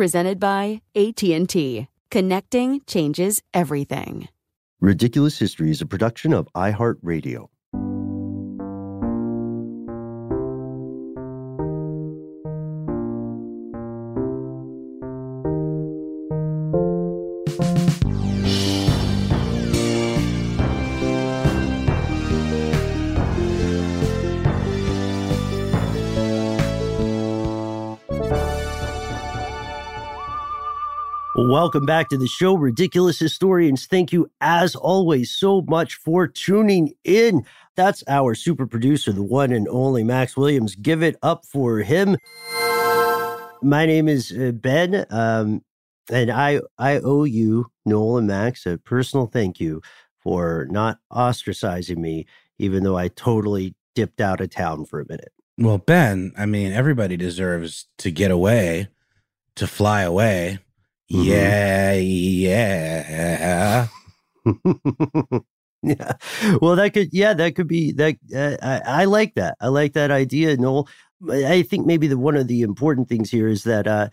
Presented by AT&T. Connecting changes everything. Ridiculous History is a production of iHeartRadio. Welcome back to the show, Ridiculous Historians. Thank you, as always, so much for tuning in. That's our super producer, the one and only Max Williams. Give it up for him. My name is uh, Ben, um, and I I owe you, Noel and Max, a personal thank you for not ostracizing me, even though I totally dipped out of town for a minute. Well, Ben, I mean, everybody deserves to get away, to fly away. Mhm. Yeah, yeah. yeah. Well, that could, yeah, that could be that. Uh, I, I like that. I like that idea, Noel. I think maybe the one of the important things here is that uh,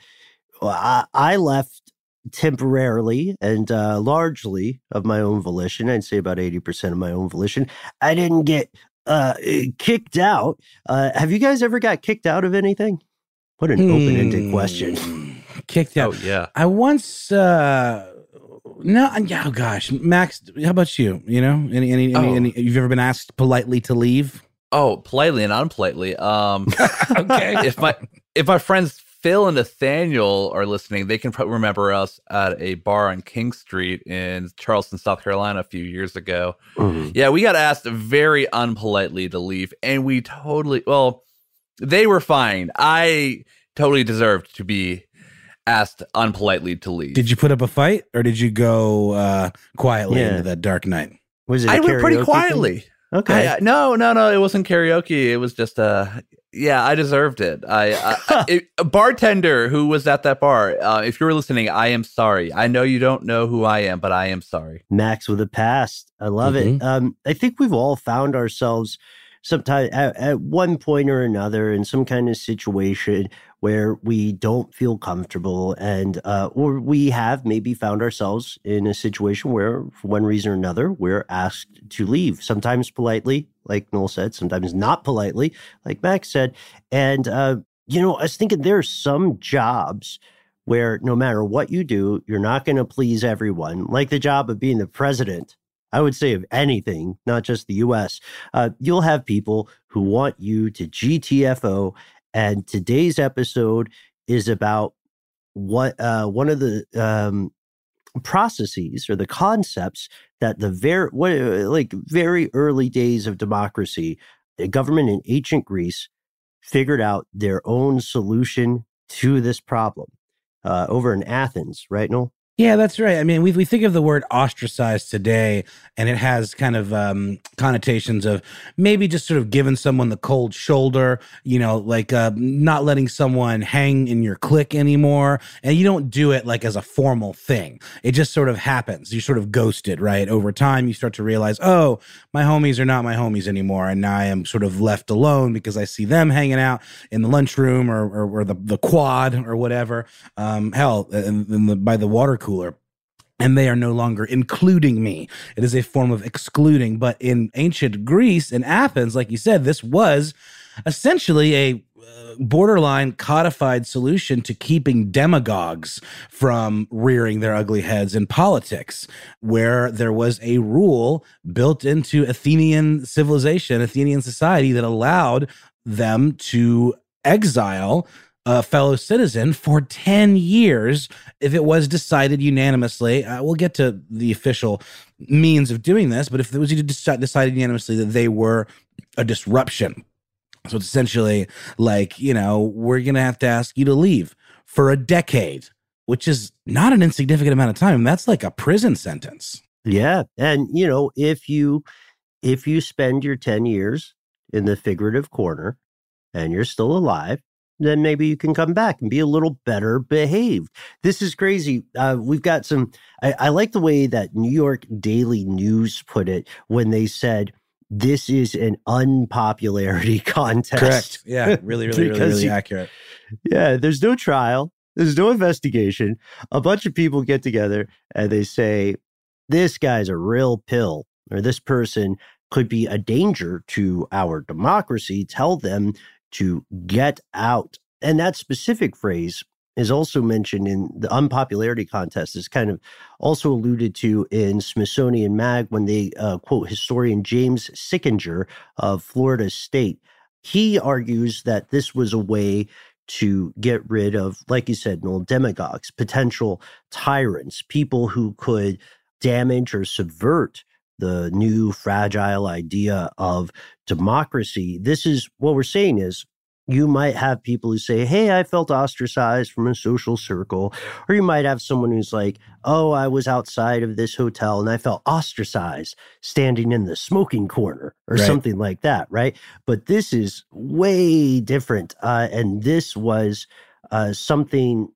I, I left temporarily and uh, largely of my own volition. I'd say about eighty percent of my own volition. I didn't get uh, kicked out. Uh, have you guys ever got kicked out of anything? What an open-ended question. Kicked out. Oh yeah. I once uh no yeah, oh gosh. Max, how about you? You know, any any, any, Oh. any you've ever been asked politely to leave? Oh, politely and unpolitely. Um, okay. if my if my friends Phil and Nathaniel are listening, they can probably remember us at a bar on King Street in Charleston, South Carolina, a few years ago. Mhm. Yeah, we got asked very unpolitely to leave, and we totally well, they were fine. I totally deserved to be asked unpolitely to leave. Did you put up a fight or did you go uh quietly Yeah. into that dark night? Was it? I a went pretty karaoke thing? quietly. Okay. I- I- no, no, no. It wasn't karaoke. It was just uh yeah, I deserved it. I, I it, a bartender who was at that bar. Uh, if you're listening, I am sorry. I know you don't know who I am, but I am sorry. Max with a past. I love it. Um, I think we've all found ourselves sometime at, at one point or another in some kind of situation where we don't feel comfortable and uh, or we have maybe found ourselves in a situation where for one reason or another we're asked to leave sometimes politely like noel said sometimes not politely like max said and uh, you know i was thinking there are some jobs where no matter what you do, you're not going to please everyone. Like the job of being the president, I would say of anything, not just the US, uh, you'll have people who want you to GTFO. And today's episode is about what uh, one of the um, processes or the concepts that the very what uh, like very early days of democracy, the government in ancient Greece figured out their own solution to this problem uh, over in Athens, right, Noel? Yeah, that's right. I mean, we we think of the word ostracized today, and it has kind of um, connotations of maybe just sort of giving someone the cold shoulder, you know, like uh, not letting someone hang in your clique anymore, and you don't do it like as a formal thing. It just sort of happens. You sort of ghosted, right? Over time, you start to realize, oh, my homies are not my homies anymore, and now I am sort of left alone because I see them hanging out in the lunchroom or or, or the the quad or whatever. Um, hell, in, in the, by the water cooler and they are no longer including me. It is a form of excluding. But in ancient Greece and Athens, like you said, this was essentially a uh, borderline codified solution to keeping demagogues from rearing their ugly heads in politics, where there was a rule built into Athenian civilization, Athenian society that allowed them to exile a fellow citizen for 10 years if it was decided unanimously. Uh, we'll get to the official means of doing this, but if it was decided unanimously that they were a disruption. So it's essentially like, you know, we're going to have to ask you to leave for a decade, which is not an insignificant amount of time. That's like a prison sentence. Yeah. And, you know, if you if you spend your 10 years in the figurative corner and you're still alive, then maybe you can come back and be a little better behaved. This is crazy. Uh, we've got some, I, I like the way that New York Daily News put it when they said, this is an unpopularity contest. Correct. Yeah. Really, really, really, really accurate. Yeah. There's no trial. There's no investigation. A bunch of people get together and they say, this guy's a real pill, or this person could be a danger to our democracy. Tell them to get out. And that specific phrase is also mentioned in the unpopularity contest is kind of also alluded to in smithsonian mag when they uh, quote historian james sickinger of florida state he argues that this was a way to get rid of like you said Noel, demagogues potential tyrants people who could damage or subvert the new fragile idea of democracy. This is what we're saying is you might have people who say, Hey, I felt ostracized from a social circle. Or you might have someone who's like, Oh, I was outside of this hotel and I felt ostracized standing in the smoking corner or right. something like that. Right. But this is way different. Uh, and this was uh, something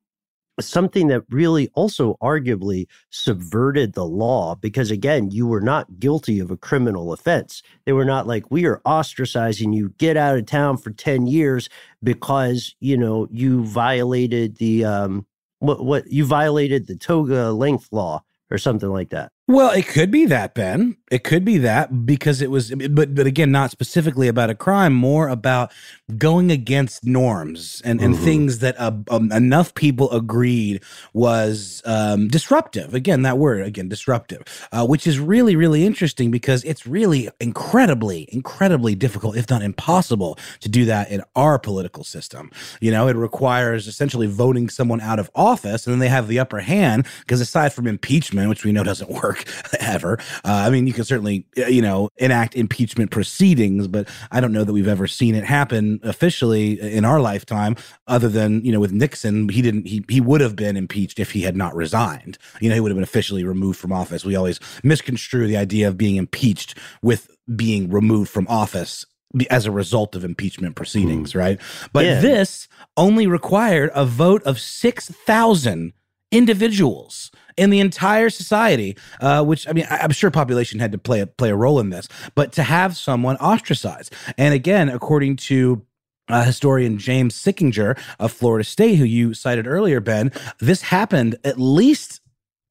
something that really also arguably subverted the law because again you were not guilty of a criminal offense. They were not like we are ostracizing you. Get out of town for 10 years because you know you violated the um what what you violated the toga length law or something like that well, it could be that, Ben. It could be that because it was, but but again, not specifically about a crime, more about going against norms and and mm-hmm. things that uh, um, enough people agreed was um, disruptive. Again, that word again, disruptive, uh, which is really really interesting because it's really incredibly incredibly difficult, if not impossible, to do that in our political system. You know, it requires essentially voting someone out of office, and then they have the upper hand because aside from impeachment, which we know doesn't work ever. Uh, I mean, you can certainly, uh, you know, enact impeachment proceedings, but I don't know that we've ever seen it happen officially in our lifetime, other than, you know, with Nixon, he didn't, he, he would have been impeached if he had not resigned. You know, he would have been officially removed from office. We always misconstrue the idea of being impeached with being removed from office as a result of impeachment proceedings, mm. right? But yeah. this only required a vote of 6,000 individuals in the entire society, uh, which I mean, I, am sure population had to play a, play a role in this, but to have someone ostracized. And again, according to uh, historian James Sickinger of Florida State, who you cited earlier, Ben, this happened at least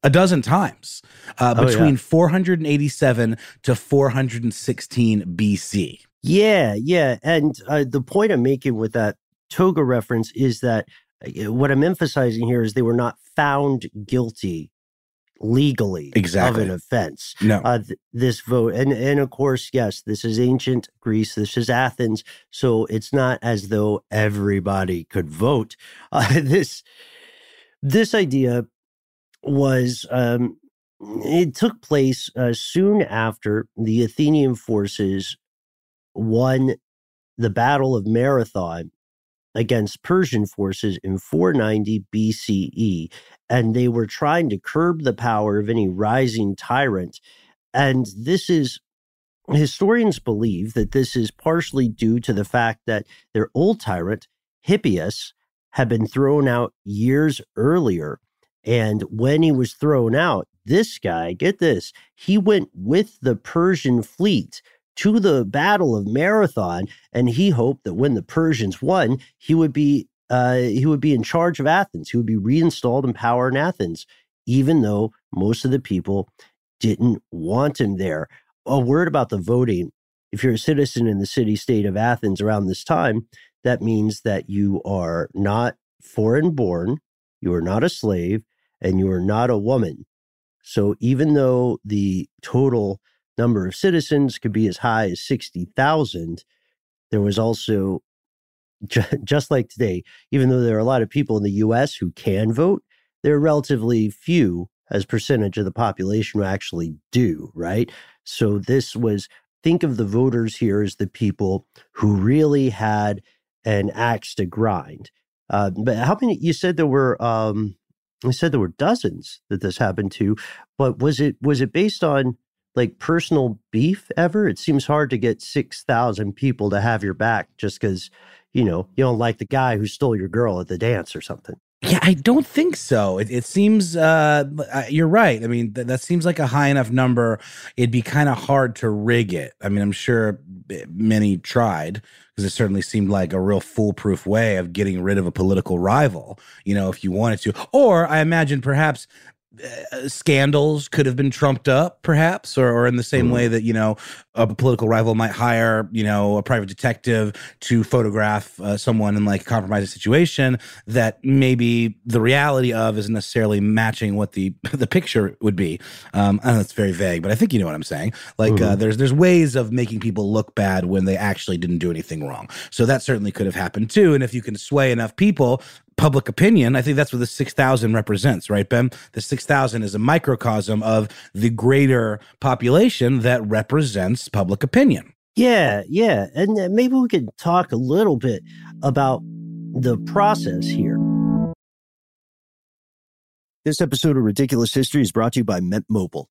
a dozen times uh, between oh, yeah. 487 to 416 BC. Yeah, yeah. And uh, the point I'm making with that toga reference is that what I'm emphasizing here is they were not found guilty legally exactly. of an offense. No. Uh, th- this vote, and and of course, yes, this is ancient Greece. This is Athens, so it's not as though everybody could vote. Uh, this this idea was um, it took place uh, soon after the Athenian forces won the Battle of Marathon against Persian forces in 490 BCE, and they were trying to curb the power of any rising tyrant. And this is historians believe that this is partially due to the fact that their old tyrant, Hippias, had been thrown out years earlier. And when he was thrown out, this guy, get this, he went with the Persian fleet to the Battle of Marathon, and he hoped that when the Persians won, he would be uh, he would be in charge of Athens. He would be reinstalled in power in Athens, even though most of the people didn't want him there. A word about the voting. If you're a citizen in the city state of Athens around this time, that means that you are not foreign born, you are not a slave, and you are not a woman. So even though the total number of citizens could be as high as 60,000, there was also, just like today, even though there are a lot of people in the US who can vote, there are relatively few as percentage of the population who actually do, right? So this was, think of the voters here as the people who really had an axe to grind. Uh, but how many, you said there were, um, you said there were dozens that this happened to, but was it, was it based on like personal beef ever? It seems hard to get 6,000 people to have your back just because, you know, you don't like the guy who stole your girl at the dance or something. Yeah, I don't think so. It, it seems uh, you're right. I mean, th- that seems like a high enough number. It'd be kind of hard to rig it. I mean, I'm sure many tried because it certainly seemed like a real foolproof way of getting rid of a political rival. You know, if you wanted to, or I imagine perhaps uh, scandals could have been trumped up, perhaps, or, or in the same mm. way that you know a political rival might hire you know a private detective to photograph uh, someone in like a compromising situation that maybe the reality of isn't necessarily matching what the the picture would be. Um, I know it's very vague, but I think you know what I'm saying. Like mm. uh, there's there's ways of making people look bad when they actually didn't do anything wrong. So that certainly could have happened too. And if you can sway enough people public opinion. I think that's what the 6,000 represents, right, Ben? The 6,000 is a microcosm of the greater population that represents public opinion. Yeah, yeah. And uh, maybe we could talk a little bit about the process here. This episode of Ridiculous History is brought to you by Mint Mobile.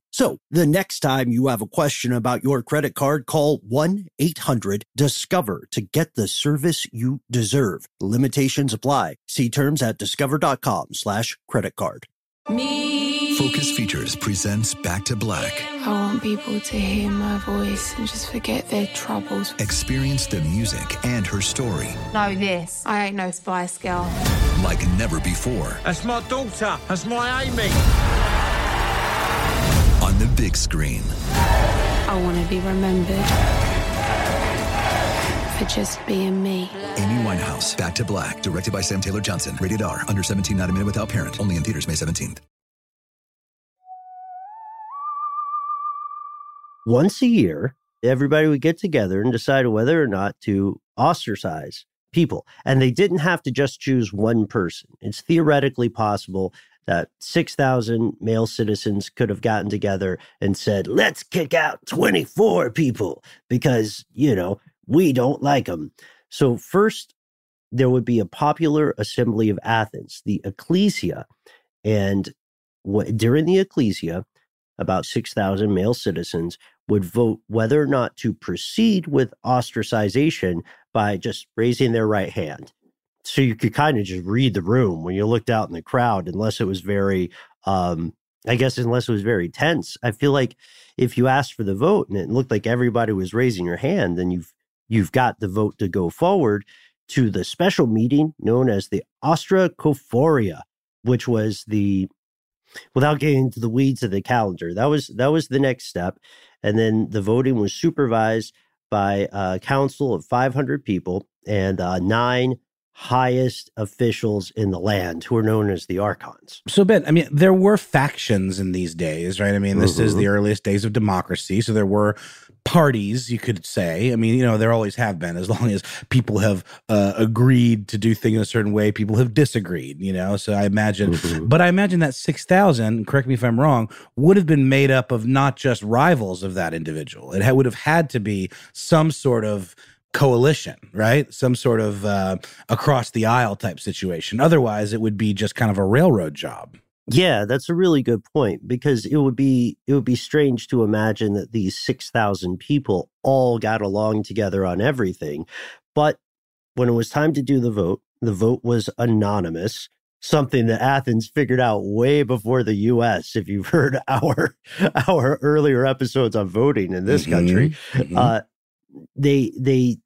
So the next time you have a question about your credit card, call 1-800-DISCOVER to get the service you deserve. Limitations apply. See terms at discover.com slash credit card. Me. Focus Features presents Back to Black. I want people to hear my voice and just forget their troubles. Experience the music and her story. Know this. I ain't no Spice Girl. Like never before. That's my daughter. That's my Amy on the big screen. I want to be remembered for just being me. Amy Winehouse, Back to Black, directed by Sam Taylor Johnson. Rated R, under 17, not a minute without parent. Only in theaters May 17th. Once a year, everybody would get together and decide whether or not to ostracize people. And they didn't have to just choose one person. It's theoretically possible that 6,000 male citizens could have gotten together and said, let's kick out 24 people because, you know, we don't like them. So, first, there would be a popular assembly of Athens, the ecclesia. And during the ecclesia, about 6,000 male citizens would vote whether or not to proceed with ostracization by just raising their right hand. So you could kind of just read the room when you looked out in the crowd, unless it was very, um, I guess, unless it was very tense. I feel like if you asked for the vote and it looked like everybody was raising your hand, then you've you've got the vote to go forward to the special meeting known as the Ostracophoria, which was the without getting into the weeds of the calendar. That was that was the next step, and then the voting was supervised by a council of 500 people and uh, nine highest officials in the land who are known as the archons. So Ben, I mean there were factions in these days, right? I mean this mm-hmm. is the earliest days of democracy, so there were parties, you could say. I mean, you know, there always have been, as long as people have uh, agreed to do things in a certain way, people have disagreed, you know. So I imagine, mm-hmm. but I imagine that 6,000, correct me if I'm wrong, would have been made up of not just rivals of that individual. It would have had to be some sort of coalition, right? Some sort of uh, across the aisle type situation. Otherwise, it would be just kind of a railroad job. Yeah, that's a really good point because it would be it would be strange to imagine that these 6,000 people all got along together on everything. But when it was time to do the vote, the vote was anonymous, something that Athens figured out way before the US if you've heard our our earlier episodes on voting in this mm-hmm, country. Mm-hmm. Uh, they they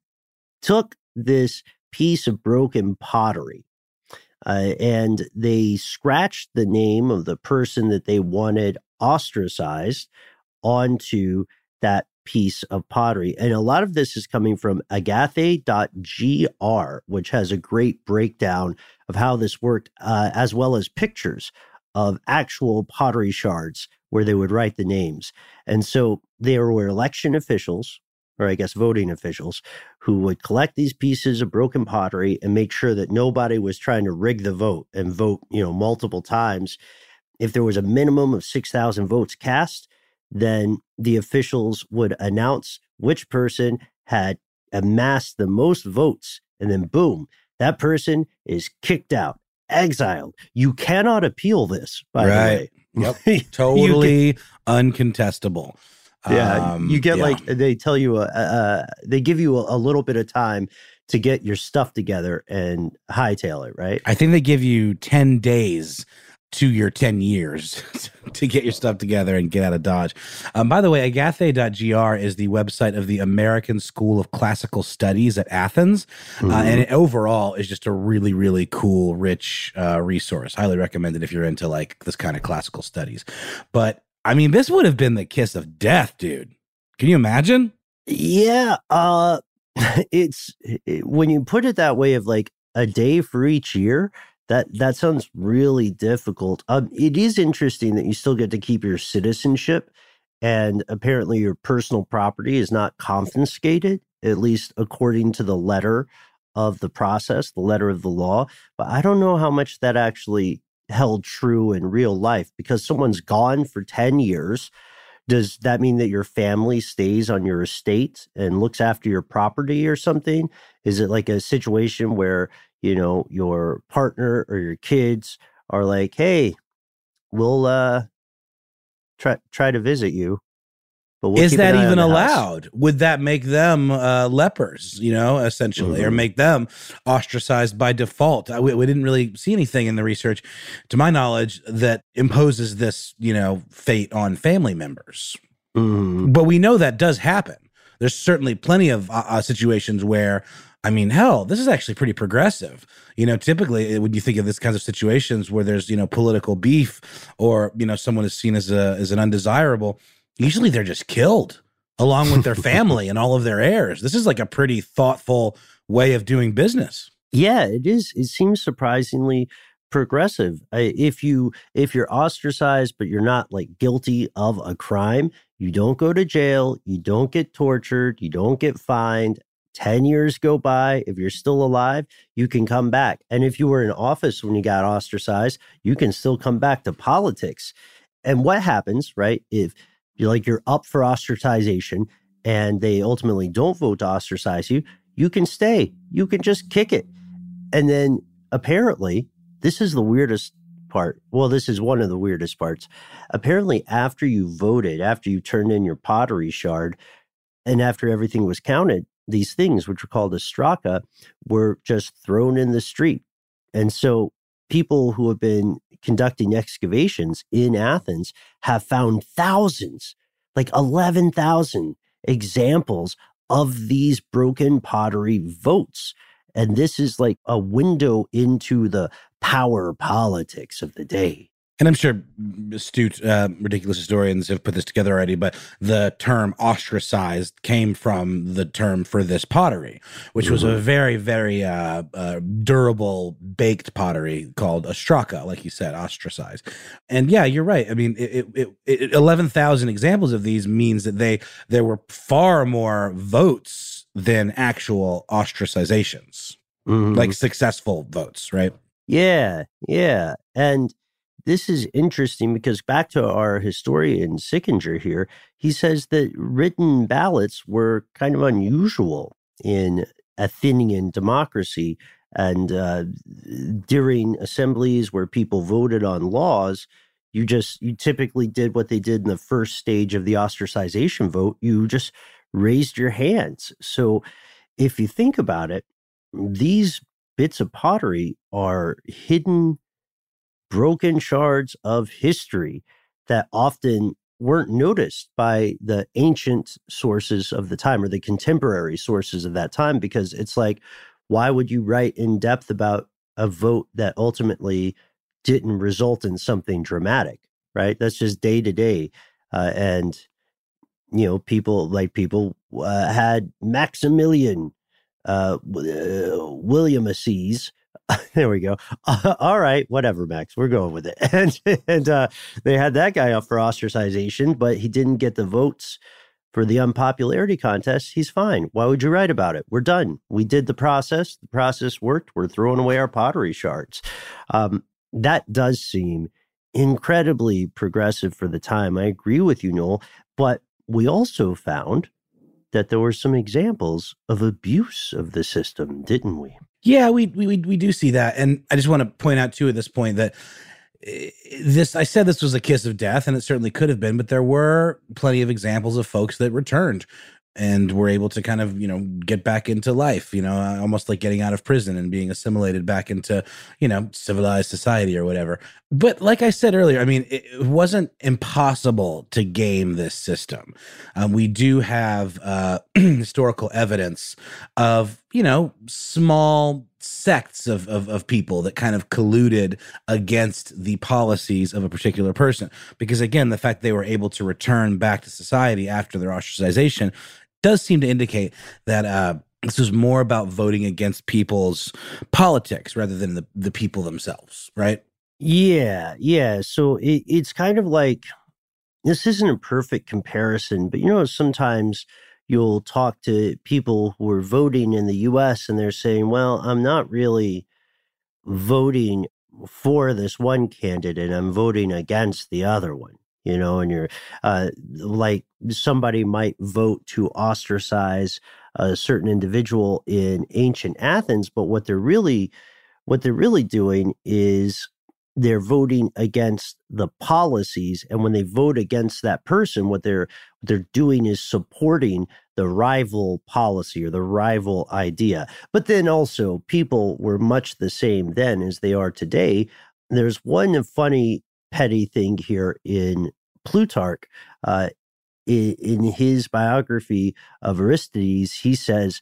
took this piece of broken pottery uh, and they scratched the name of the person that they wanted ostracized onto that piece of pottery. And a lot of this is coming from agathe.gr, which has a great breakdown of how this worked, uh, as well as pictures of actual pottery shards where they would write the names. And so there were election officials or I guess voting officials, who would collect these pieces of broken pottery and make sure that nobody was trying to rig the vote and vote, you know, multiple times. If there was a minimum of 6,000 votes cast, then the officials would announce which person had amassed the most votes. And then, boom, that person is kicked out, exiled. You cannot appeal this, by right. the way. Yep. totally uncontestable. Yeah, um, you get yeah. like they tell you, uh, uh, they give you a, a, little bit of time to get your stuff together and hightail it, right? I think they give you ten days to your 10 years to get your stuff together and get out of Dodge. Um, by the way, agathe.gr is the website of the American School of Classical Studies at Athens. Mm-hmm. Uh, and it overall is just a really, really cool, rich uh, resource. Highly recommended if you're into like this kind of classical studies. But I mean, this would have been the kiss of death, dude. Can you imagine? Yeah. Uh, it's it, when you put it that way of like a day for each year, that that sounds really difficult. Um, it is interesting that you still get to keep your citizenship, and apparently your personal property is not confiscated, at least according to the letter of the process, the letter of the law. But I don't know how much that actually held true in real life because someone's gone for 10 years does that mean that your family stays on your estate and looks after your property or something? Is it like a situation where you know your partner or your kids are like hey we'll uh try try to visit you we'll is that even allowed? Would that make them uh, lepers, you know, essentially, mm-hmm. or make them ostracized by default? We, we, didn't really see anything in the research, to my knowledge, that imposes this, you know, fate on family members. Mm-hmm. But we know that does happen. There's certainly plenty of uh, uh, situations where, I mean, hell, this is actually pretty progressive. You know, typically eh, when you think of this kinds of situations where there's, you know, political beef or, you know, someone is seen as a as an undesirable usually they're just killed along with their family and all of their heirs. This is like a pretty thoughtful way of doing business. Yeah, it is. It seems surprisingly progressive. If you if you're ostracized but you're not like guilty of a crime, you don't go to jail, you don't get tortured, you don't get fined. 10 years go by, if you're still alive, you can come back. And if you were in office when you got ostracized, you can still come back to politics. And what happens, right? If you're like you're up for ostracization and they ultimately don't vote to ostracize you, you can stay. You can just kick it. And then apparently, this is the weirdest part. Well, this is one of the weirdest parts. Apparently, after you voted, after you turned in your pottery shard, and after everything was counted, these things, which were called ostraca, were just thrown in the street. And so people who have been conducting excavations in Athens have found thousands, like 11,000 examples of these broken pottery votes. And this is like a window into the power politics of the day and I'm sure astute, uh, ridiculous historians have put this together already, but the term ostracized came from the term for this pottery, which mm-hmm. was a mm-hmm. very, very uh, uh, durable baked pottery called ostraca, like you said, ostracized. And yeah, you're right. I mean, it, it, it, 11,000 examples of these means that they there were far more votes than actual ostracizations, mm-hmm. like successful votes, right? Yeah, yeah. And this is interesting because back to our historian Sickinger here, he says that written ballots were kind of unusual in Athenian democracy. And uh, during assemblies where people voted on laws, you just, you typically did what they did in the first stage of the ostracization vote. You just raised your hands. So if you think about it, these bits of pottery are hidden broken shards of history that often weren't noticed by the ancient sources of the time or the contemporary sources of that time because it's like why would you write in depth about a vote that ultimately didn't result in something dramatic right? That's just day to day uh, and you know people like people uh, had maximilian uh, uh william there we go. Uh, all right, whatever, Max. We're going with it. And and uh, they had that guy up for ostracization, but he didn't get the votes for the unpopularity contest. He's fine. Why would you write about it? We're done. We did the process. The process worked. We're throwing away our pottery shards. Um, that does seem incredibly progressive for the time. I agree with you, Noel. But we also found that there were some examples of abuse of the system, didn't we? Yeah, we we we do see that, and I just want to point out too at this point that eh, this I said this was a kiss of death, and it certainly could have been, but there were plenty of examples of folks that returned and were able to kind of you know get back into life you know uh, almost like getting out of prison and being assimilated back into you know civilized society or whatever. But like i said earlier i mean it wasn't impossible to game this system. Um, we do have uh, historical evidence of you know small sects of, of, of people that kind of colluded against the policies of a particular person. Because again the fact they were able to return back to society after their ostracization does seem to indicate that uh, this was more about voting against people's politics rather than the, the people themselves, right? Yeah, yeah. So it, it's kind of like this isn't a perfect comparison, but you know, sometimes you'll talk to people who are voting in the US and they're saying, well, I'm not really voting for this one candidate, I'm voting against the other one you know, and you're uh, like somebody might vote to ostracize a certain individual in ancient Athens, but what they're really what they're really doing is they're voting against the policies and when they vote against that person what they're what they're doing is supporting the rival policy or the rival idea. But then also people were much the same then as they are today. There's one funny petty thing here in Plutarch. Uh, in, in his biography of Aristides, he says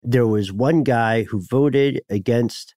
there was one guy who voted against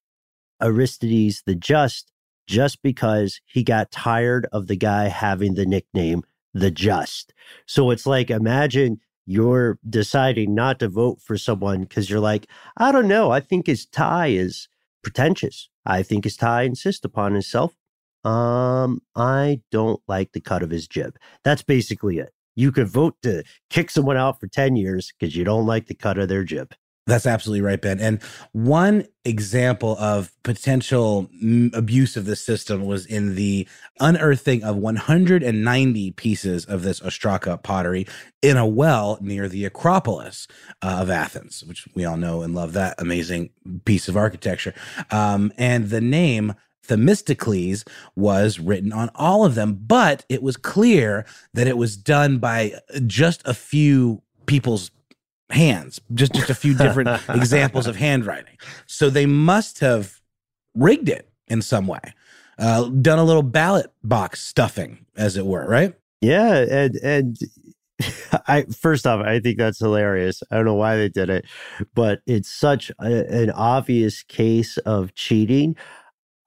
Aristides the Just just because he got tired of the guy having the nickname the Just. So it's like imagine you're deciding not to vote for someone because you're like, I don't know, I think his tie is pretentious. I think his tie insists upon himself um, I don't like the cut of his jib. That's basically it. You could vote to kick someone out for 10 years because you don't like the cut of their jib. That's absolutely right, Ben. And one example of potential abuse of this system was in the unearthing of 190 pieces of this ostraka pottery in a well near the Acropolis uh, of Athens, which we all know and love that amazing piece of architecture. Um, and the name Themistocles was written on all of them, but it was clear that it was done by just a few people's hands, just just a few different examples of handwriting. So they must have rigged it in some way, uh, done a little ballot box stuffing, as it were, right? Yeah, and and I first off, I think that's hilarious. I don't know why they did it, but it's such a, an obvious case of cheating.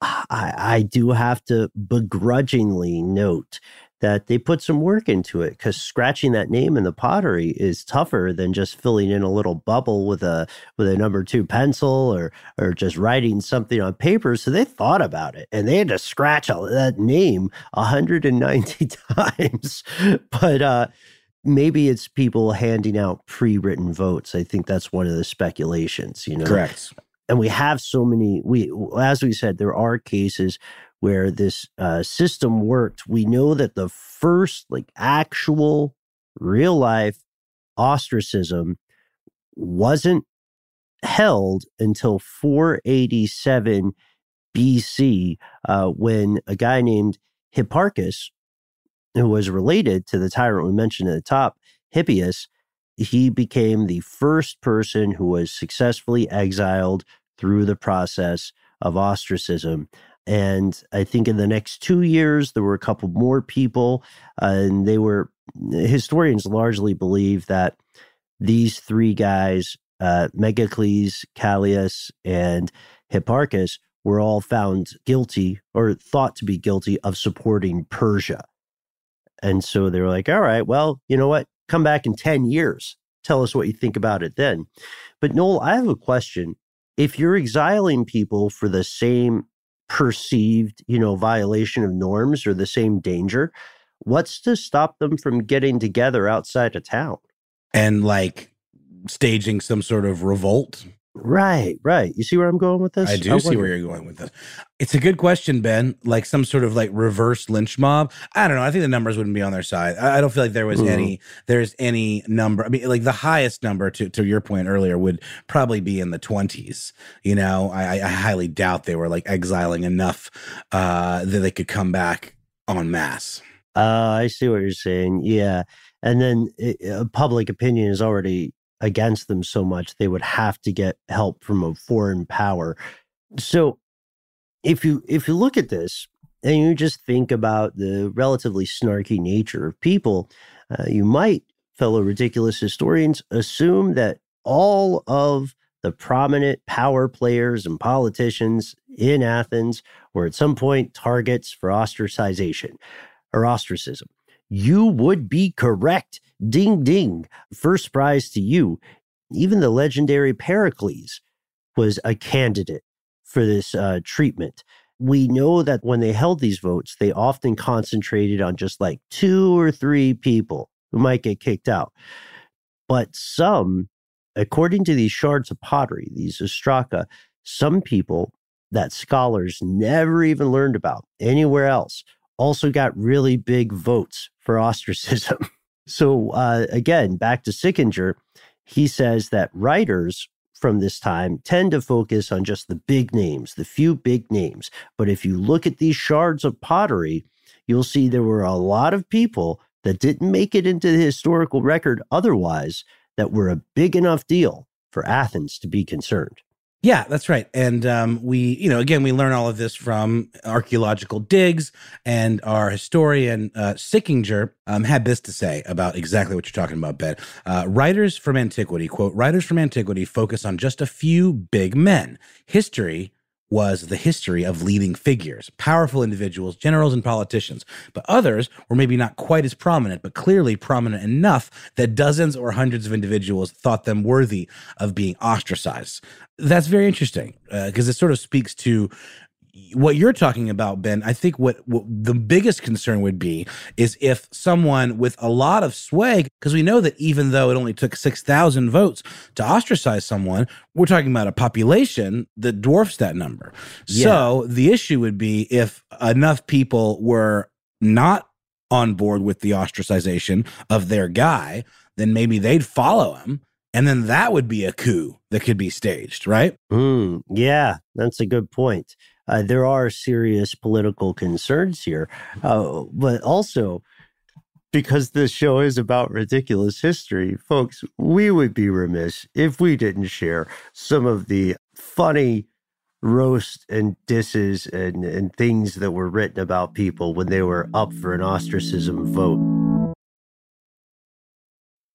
I, I do have to begrudgingly note that they put some work into it because scratching that name in the pottery is tougher than just filling in a little bubble with a with a number two pencil or or just writing something on paper. So they thought about it and they had to scratch that name 190 times. but uh maybe it's people handing out pre-written votes. I think that's one of the speculations, you know. Correct. And we have so many we as we said there are cases where this uh, system worked, we know that the first, like, actual real life ostracism wasn't held until 487 BC, uh, when a guy named Hipparchus, who was related to the tyrant we mentioned at the top, Hippias, he became the first person who was successfully exiled through the process of ostracism. And I think in the next two years, there were a couple more people, uh, and they were historians largely believe that these three guys, uh, Megacles, Callias, and Hipparchus, were all found guilty or thought to be guilty of supporting Persia. And so they were like, all right, well, you know what? Come back in 10 years. Tell us what you think about it then. But Noel, I have a question. If you're exiling people for the same perceived, you know, violation of norms or the same danger, what's to stop them from getting together outside of town? And like staging some sort of revolt? Right, right. You see where I'm going with this? I do I see where you're going with this. It's a good question, Ben. Like some sort of like reverse lynch mob. I don't know. I think the numbers wouldn't be on their side. I, I don't feel like there was mm. any. There's any number. I mean, like the highest number to to your point earlier would probably be in the twenties. You know, I, I highly doubt they were like exiling enough uh, that they could come back en masse. Uh, I see what you're saying. Yeah, and then it, uh, public opinion is already against them so much they would have to get help from a foreign power so if you if you look at this and you just think about the relatively snarky nature of people uh, you might fellow ridiculous historians assume that all of the prominent power players and politicians in Athens were at some point targets for ostracization or ostracism. You would be correct Ding ding. First prize to you. Even the legendary Pericles was a candidate for this uh, treatment. We know that when they held these votes, they often concentrated on just like two or three people who might get kicked out. But some, according to these shards of pottery, these ostraka, some people that scholars never even learned about anywhere else also got really big votes for ostracism. So uh, again, back to Sickinger, he says that writers from this time tend to focus on just the big names, the few big names. But if you look at these shards of pottery, you'll see there were a lot of people that didn't make it into the historical record otherwise that were a big enough deal for Athens to be concerned. Yeah, that's right. And um, we, you know, again, we learn all of this from archaeological digs, and our historian uh, Sickinger um, had this to say about exactly what you're talking about, Ben. Uh, writers from antiquity, quote, writers from antiquity focus on just a few big men. History was the history of leading figures, powerful individuals, generals, and politicians. But others were maybe not quite as prominent, but clearly prominent enough that dozens or hundreds of individuals thought them worthy of being ostracized. That's very interesting because uh, it sort of speaks to what you're talking about, Ben, I think what, what the biggest concern would be is if someone with a lot of sway, because we know that even though it only took 6,000 votes to ostracize someone, we're talking about a population that dwarfs that number. Yeah. So the issue would be if enough people were not on board with the ostracization of their guy, then maybe they'd follow him. And then that would be a coup that could be staged, right? Mm, yeah, that's a good point uh, there are serious political concerns here. Uh, but also, because this show is about ridiculous history, folks, we would be remiss if we didn't share some of the funny roast and disses and, and things that were written about people when they were up for an ostracism vote.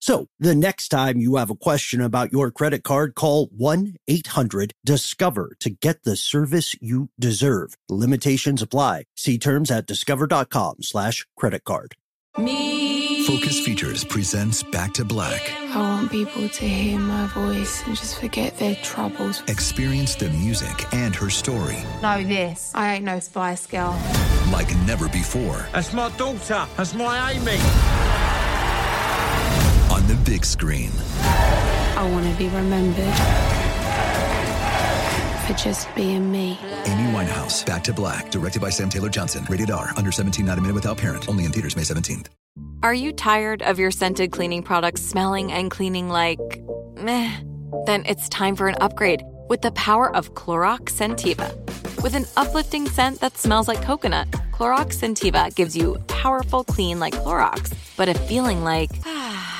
So the next time you have a question about your credit card, call 1-800-DISCOVER to get the service you deserve. Limitations apply. See terms at discover.com slash credit card. Me. Focus Features presents Back to Black. I want people to hear my voice and just forget their troubles. Experience the music and her story. Know this. I ain't no Spice Girl. Like never before. That's my daughter. That's my Amy on the big screen. I want to be remembered for just being me. Amy Winehouse, Back to Black, directed by Sam Taylor Johnson. Rated R, under 17, not a minute without parent. Only in theaters May 17th. Are you tired of your scented cleaning products smelling and cleaning like meh? Then it's time for an upgrade with the power of Clorox Scentiva. With an uplifting scent that smells like coconut, Clorox Scentiva gives you powerful clean like Clorox, but a feeling like ah,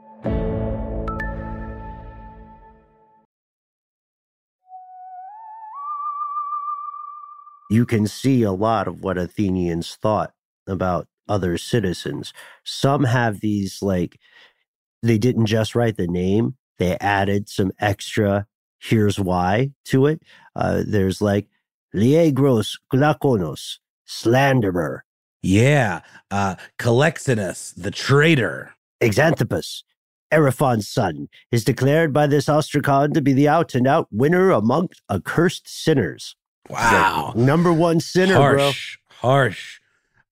You can see a lot of what Athenians thought about other citizens. Some have these like, they didn't just write the name, they added some extra, here's why to it. Uh, there's like, Leagros Glaukonos, slanderer. Yeah. Uh, Callixenus, the traitor. Xanthippus, Arriphron's son, is declared by this ostracon to be the out and out winner amongst accursed sinners. Wow. Number one sinner, harsh, bro. Harsh.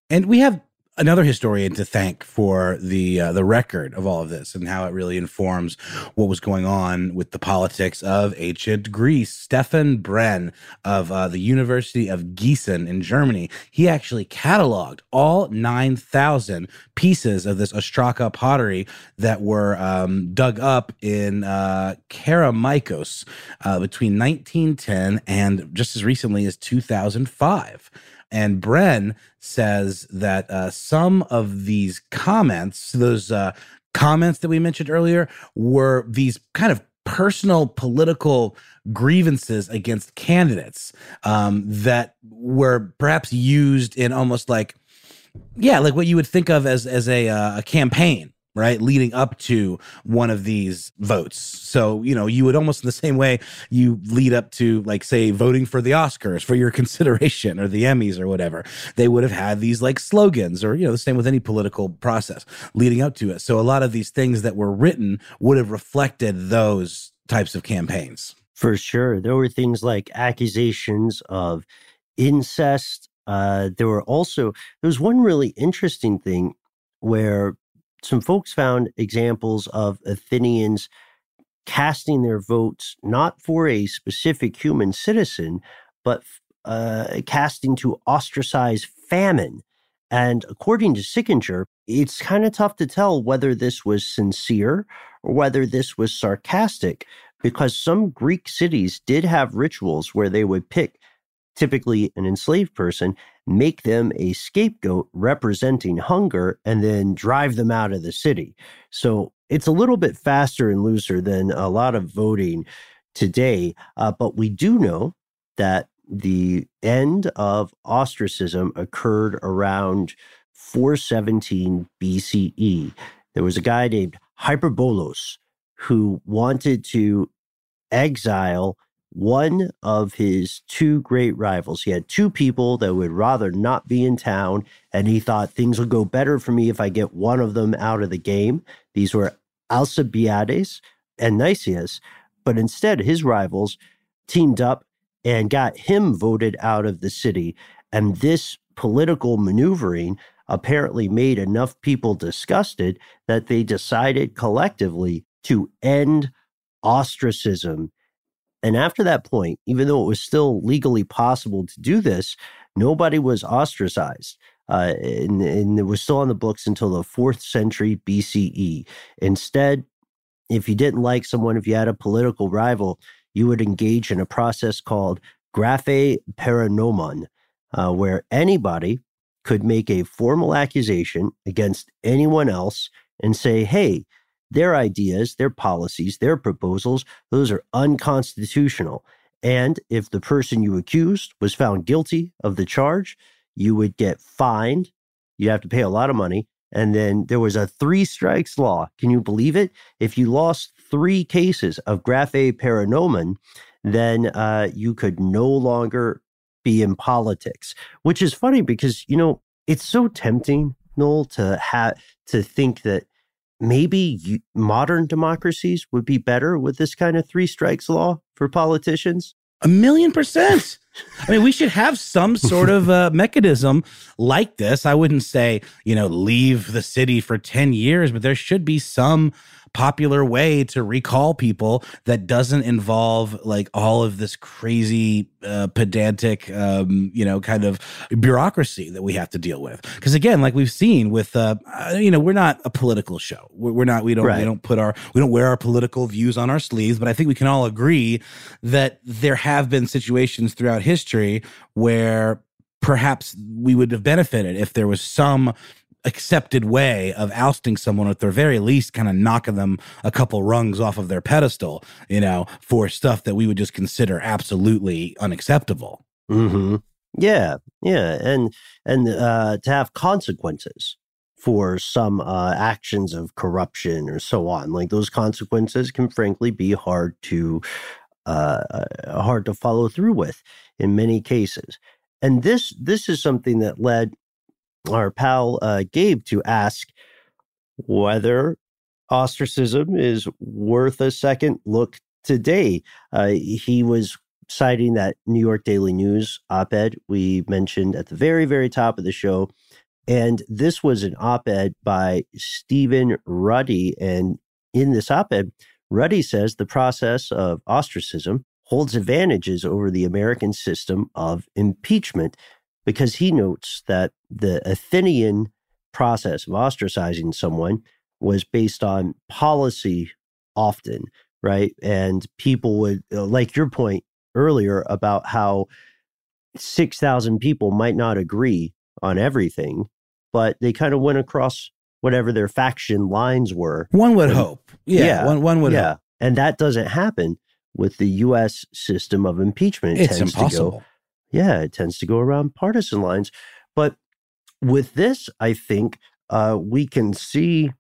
And we have another historian to thank for the uh, the record of all of this and how it really informs what was going on with the politics of ancient Greece. Stefan Brenne of uh, the University of Gießen in Germany, he actually cataloged all 9,000 pieces of this Ostraka pottery that were um, dug up in uh, uh, between 1910 and just as recently as 2005. And Brenne says that uh, some of these comments, those uh, comments that we mentioned earlier, were these kind of personal political grievances against candidates um, that were perhaps used in almost like, yeah, like what you would think of as as a, uh, a campaign right leading up to one of these votes. So you know you would almost in the same way you lead up to like say voting for the oscars for your consideration or the emmys or whatever. They would have had these like slogans or you know the same with any political process leading up to it. So a lot of these things that were written would have reflected those types of campaigns. For sure. There were things like accusations of incest. Uh, there were also there was one really interesting thing where some folks found examples of Athenians casting their votes not for a specific human citizen, but uh, casting to ostracize famine. And according to Sickinger, it's kind of tough to tell whether this was sincere or whether this was sarcastic, because some Greek cities did have rituals where they would pick typically an enslaved person, make them a scapegoat representing hunger, and then drive them out of the city. So it's a little bit faster and looser than a lot of voting today. Uh, but we do know that the end of ostracism occurred around 417 BCE. There was a guy named Hyperbolos who wanted to exile one of his two great rivals. He had two people that would rather not be in town, and he thought things will go better for me if I get one of them out of the game. These were Alcibiades and Nicias, but instead his rivals teamed up and got him voted out of the city. And this political maneuvering apparently made enough people disgusted that they decided collectively to end ostracism. And after that point, even though it was still legally possible to do this, nobody was ostracized. Uh, and, and it was still on the books until the fourth century BCE. Instead, if you didn't like someone, if you had a political rival, you would engage in a process called graphe paranomon, uh, where anybody could make a formal accusation against anyone else and say, hey, their ideas, their policies, their proposals, those are unconstitutional. And if the person you accused was found guilty of the charge, you would get fined. You have to pay a lot of money. And then there was a three strikes law. Can you believe it? If you lost three cases of graphe paranomon, then uh, you could no longer be in politics, which is funny because, you know, it's so tempting, Noel, to have to think that maybe you, modern democracies would be better with this kind of three strikes law for politicians. A million percent. I mean, we should have some sort of uh, mechanism like this. I wouldn't say, you know, leave the city for 10 years, but there should be some popular way to recall people that doesn't involve like all of this crazy uh, pedantic um, you know kind of bureaucracy that we have to deal with because again like we've seen with uh, uh, you know we're not a political show we're, we're not we don't right. we don't put our we don't wear our political views on our sleeves but i think we can all agree that there have been situations throughout history where perhaps we would have benefited if there was some accepted way of ousting someone at their very least kind of knocking them a couple rungs off of their pedestal you know for stuff that we would just consider absolutely unacceptable mm-hmm. yeah yeah and and uh to have consequences for some uh actions of corruption or so on like those consequences can frankly be hard to uh, uh hard to follow through with in many cases and this this is something that led our pal uh, Gabe to ask whether ostracism is worth a second look today. Uh, he was citing that New York Daily News op ed we mentioned at the very, very top of the show. And this was an op ed by Stephen Ruddy. And in this op ed, Ruddy says the process of ostracism holds advantages over the American system of impeachment because he notes that the Athenian process of ostracizing someone was based on policy often, right? And people would, uh, like your point earlier about how 6,000 people might not agree on everything, but they kind of went across whatever their faction lines were. One would and, hope. Yeah, yeah, one, one would yeah. Hope. And that doesn't happen with the U.S. system of impeachment. It it's impossible yeah, it tends to go around partisan lines. But with this, I think uh, we can see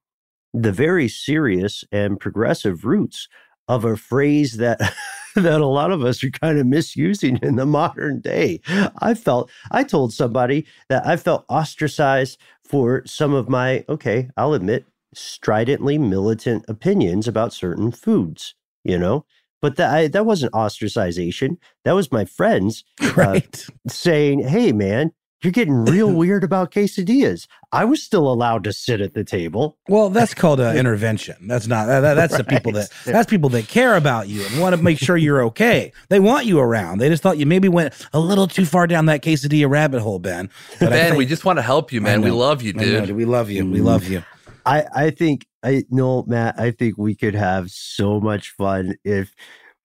the very serious and progressive roots of a phrase that that a lot of us are kind of misusing in the modern day. I felt I told somebody that I felt ostracized for some of my okay, I'll admit stridently militant opinions about certain foods, you know? But that I, that wasn't ostracization. That was my friends uh, right. uh, saying, "Hey, man, you're getting real weird about quesadillas." I was still allowed to sit at the table. Well, that's called an intervention. That's not. That, that's right. the people that. That's people that care about you and want to make sure you're okay. They want you around. They just thought you maybe went a little too far down that quesadilla rabbit hole, Ben. But ben, think, we just want to help you, man. We love you, dude. We love you. We love you. I, I think I no Matt, I think we could have so much fun if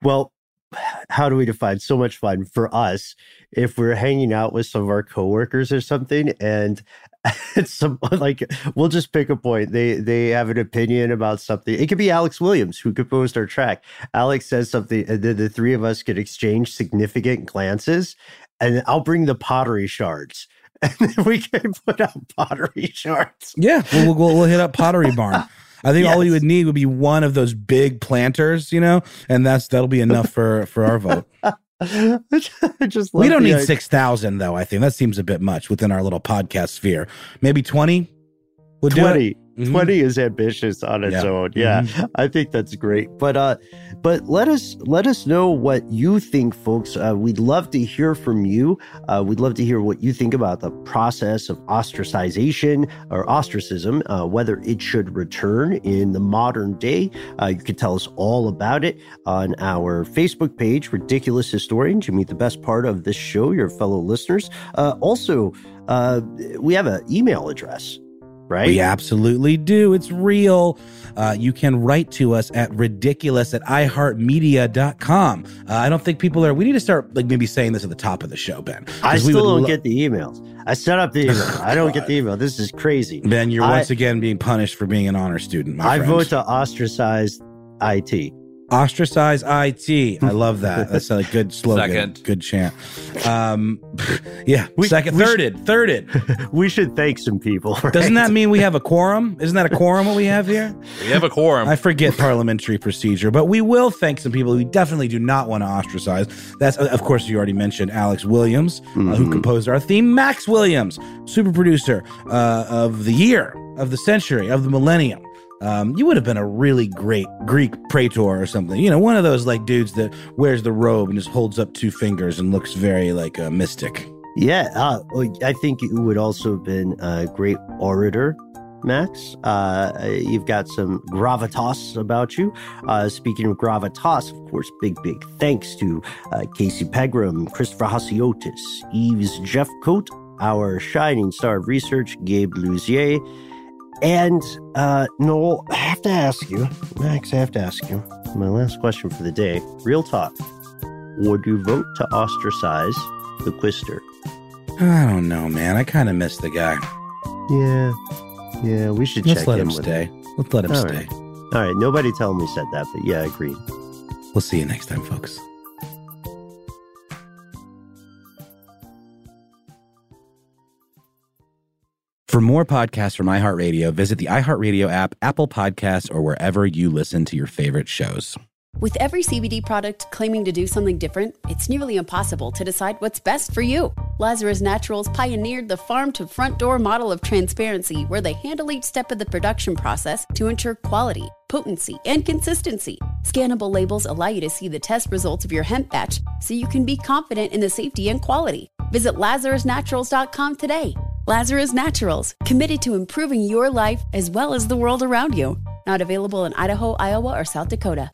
well, how do we define so much fun for us if we're hanging out with some of our coworkers or something and some like we'll just pick a point. They they have an opinion about something. It could be alex williams who composed our track. Alex says something and then the three of us could exchange significant glances and i'll bring the pottery shards. And we can put out pottery shards. Yeah we'll, we'll, we'll hit up pottery barn I think yes. all we would need would be one of those big planters, you know, and that's that'll be enough for for our vote. just we don't need six thousand though. I think that seems a bit much within our little podcast sphere. Maybe twenty. Would 20 mm-hmm. 20 is ambitious on its yeah. own. Yeah mm-hmm. i think that's great. But uh but let us let us know what you think folks. Uh, we'd love to hear from you. Uh, we'd love to hear what you think about the process of ostracization or ostracism uh, whether it should return in the modern day. Uh, you could tell us all about it on our facebook page ridiculous historians you meet the best part of this show your fellow listeners. Uh, also uh, we have an email address right? We absolutely do. It's real. Uh, you can write to us at ridiculous at iheartmedia.com. Uh, I don't think people are, we need to start like maybe saying this at the top of the show, Ben. I still don't lo- get the emails. I set up the email. I don't get the email. This is crazy. Ben, you're I, once again being punished for being an honor student. I friend. vote to ostracize IT. Ostracize IT. I love that. That's a good slogan. Second. Good chant. Um, yeah. We, second. We thirded. Should, thirded. We should thank some people. Right? Doesn't that mean we have a quorum? Isn't that a quorum what we have here? We have a quorum. I forget parliamentary procedure, but we will thank some people we definitely do not want to ostracize. That's, of course, you already mentioned Alex Williams, mm-hmm. uh, who mm-hmm. composed our theme. Max Williams, super producer uh, of the year, of the century, of the millennium um, you would have been a really great Greek praetor or something. You know, one of those like dudes that wears the robe and just holds up two fingers and looks very like a mystic. Yeah, uh, I think you would also have been a great orator, Max. Uh, you've got some gravitas about you. Uh, speaking of gravitas, of course, big, big thanks to uh, Casey Pegram, Christopher Hasiotis, Eves Jeffcoat, our shining star of research, Gabe Luzier, and uh, Noel, I have to ask you, Max, I have to ask you, my last question for the day. Real talk. Would you vote to ostracize the Quister? I don't know, man. I kind of miss the guy. Yeah. Yeah, we should Let's let him stay. Him. Let's let him All stay. Right. All right. Nobody tell him we said that, but yeah, agreed. We'll see you next time, folks. For more podcasts from iHeartRadio, visit the iHeartRadio app, Apple Podcasts, or wherever you listen to your favorite shows. With every CBD product claiming to do something different, it's nearly impossible to decide what's best for you. Lazarus Naturals pioneered the farm to front door model of transparency where they handle each step of the production process to ensure quality, potency, and consistency. Scannable labels allow you to see the test results of your hemp batch so you can be confident in the safety and quality. Visit lazarusnaturals.com today Lazarus Naturals, committed to improving your life as well as the world around you. Not available in Idaho, Iowa, or South Dakota.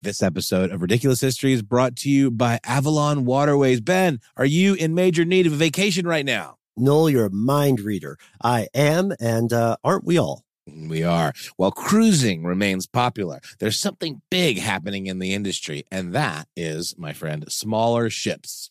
This episode of Ridiculous History is brought to you by Avalon Waterways. Ben, are you in major need of a vacation right now? Noel, you're a mind reader. I am, and uh, aren't we all? We are. While cruising remains popular, there's something big happening in the industry, and that is, my friend, smaller ships.